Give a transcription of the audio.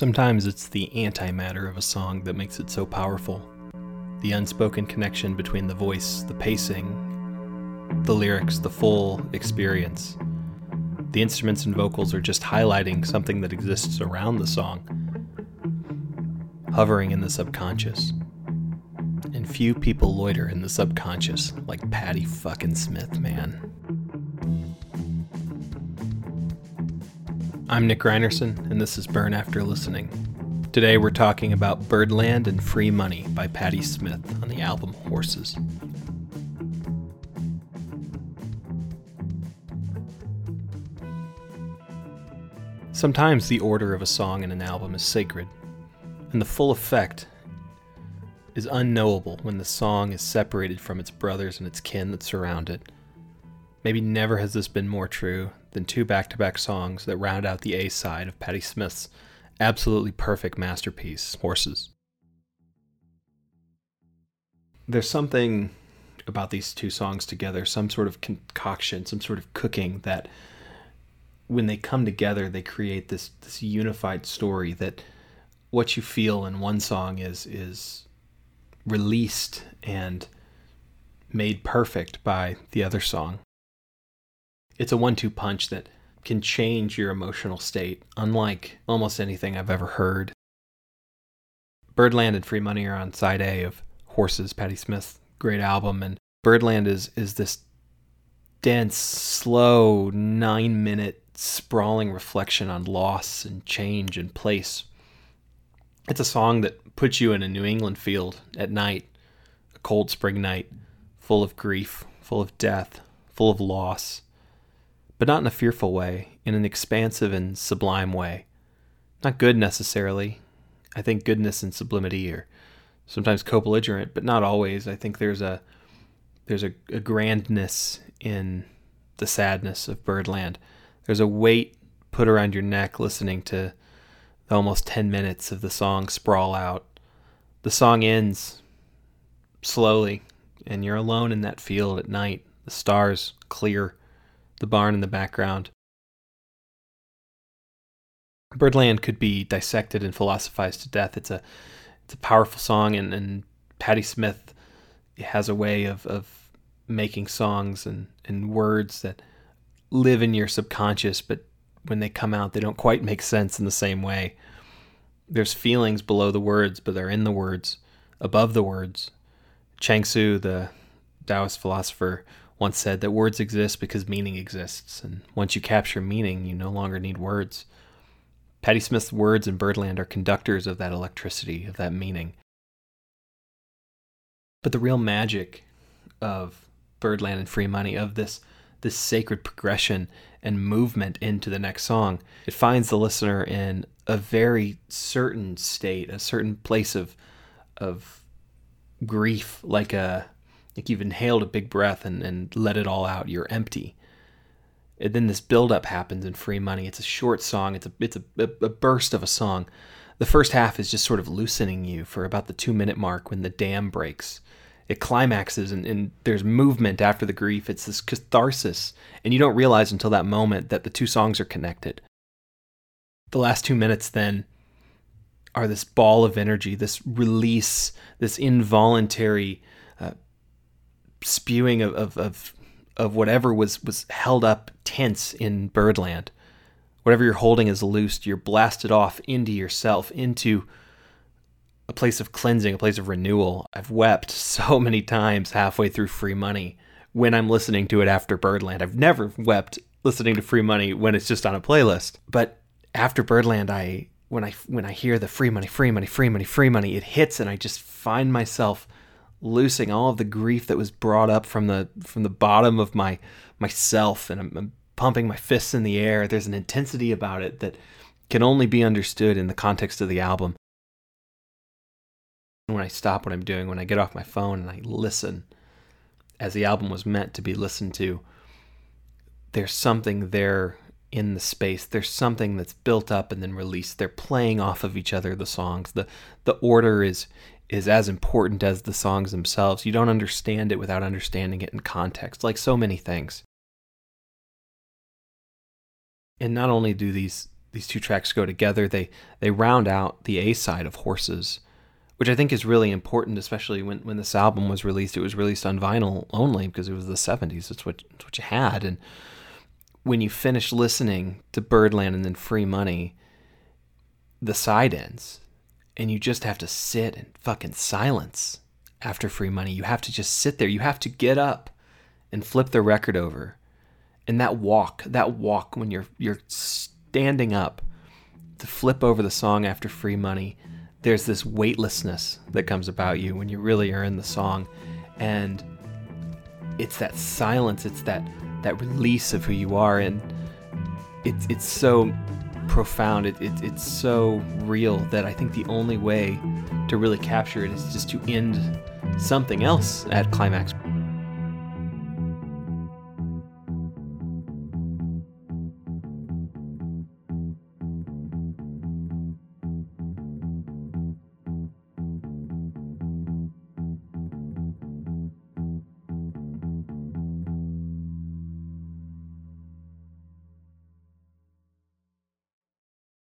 Sometimes it's the antimatter of a song that makes it so powerful. The unspoken connection between the voice, the pacing, the lyrics, the full experience. The instruments and vocals are just highlighting something that exists around the song, hovering in the subconscious. And few people loiter in the subconscious like Patti fucking Smith, man. I'm Nick Reinerson, and this is Burn After Listening. Today we're talking about Birdland and Free Money by Patti Smith on the album Horses. Sometimes the order of a song in an album is sacred, and the full effect is unknowable when the song is separated from its brothers and its kin that surround it. Maybe never has this been more true than two back to back songs that round out the A side of Patti Smith's absolutely perfect masterpiece, Horses. There's something about these two songs together, some sort of concoction, some sort of cooking that when they come together, they create this, this unified story that what you feel in one song is is released and made perfect by the other song it's a one-two punch that can change your emotional state, unlike almost anything I've ever heard. Birdland and Free Money are on side A of Horses, Patti Smith's great album, and Birdland is is this dense, slow, nine minute sprawling reflection on loss and change and place. It's a song that puts you in a New England field at night, a cold spring night, full of grief, full of death, full of loss but not in a fearful way, in an expansive and sublime way. Not good necessarily. I think goodness and sublimity are sometimes co-belligerent, but not always. I think there's a there's a, a grandness in the sadness of Birdland. There's a weight put around your neck listening to the almost 10 minutes of the song sprawl out. The song ends slowly, and you're alone in that field at night. The stars clear the barn in the background. Birdland could be dissected and philosophized to death. It's a it's a powerful song, and, and Patti Smith has a way of, of making songs and, and words that live in your subconscious, but when they come out, they don't quite make sense in the same way. There's feelings below the words, but they're in the words, above the words. Chuang Tzu, the Taoist philosopher, once said that words exist because meaning exists, and once you capture meaning, you no longer need words. Patti Smith's words in Birdland are conductors of that electricity, of that meaning. But the real magic of Birdland and Free Money, of this this sacred progression and movement into the next song, it finds the listener in a very certain state, a certain place of of grief, like a like you've inhaled a big breath and, and let it all out. You're empty. And then this buildup happens in Free Money. It's a short song. It's a it's a, a burst of a song. The first half is just sort of loosening you for about the two minute mark when the dam breaks. It climaxes and, and there's movement after the grief. It's this catharsis, and you don't realize until that moment that the two songs are connected. The last two minutes then are this ball of energy, this release, this involuntary spewing of, of, of, of whatever was, was held up tense in Birdland. Whatever you're holding is loosed. You're blasted off into yourself, into a place of cleansing, a place of renewal. I've wept so many times halfway through Free Money when I'm listening to it after Birdland. I've never wept listening to Free Money when it's just on a playlist. But after Birdland, I when I when I hear the Free Money, Free Money, Free Money, Free Money, it hits and I just find myself loosing all of the grief that was brought up from the from the bottom of my myself and I'm, I'm pumping my fists in the air. There's an intensity about it that can only be understood in the context of the album. When i stop what i'm doing when i get off my phone and i listen as the album was meant to be listened to there's something there in the space. There's something that's built up and then released. They're playing off of each other the songs. The the order is is as important as the songs themselves. You don't understand it without understanding it in context, like so many things. And not only do these these two tracks go together. They they round out the A side of Horses, which I think is really important, especially when, when this album was released. It was released on vinyl only because it was the '70s. That's what that's what you had. And when you finish listening to Birdland and then Free Money, the side ends, and you just have to sit in fucking silence after Free Money. You have to just sit there. You have to get up and flip the record over. And that walk, that walk when you're you're standing up to flip over the song after free money, there's this weightlessness that comes about you when you really are in the song. And it's that silence, it's that that release of who you are and it's it's so profound. It, it, it's so real that i think the only way to really capture it is just to end something else at climax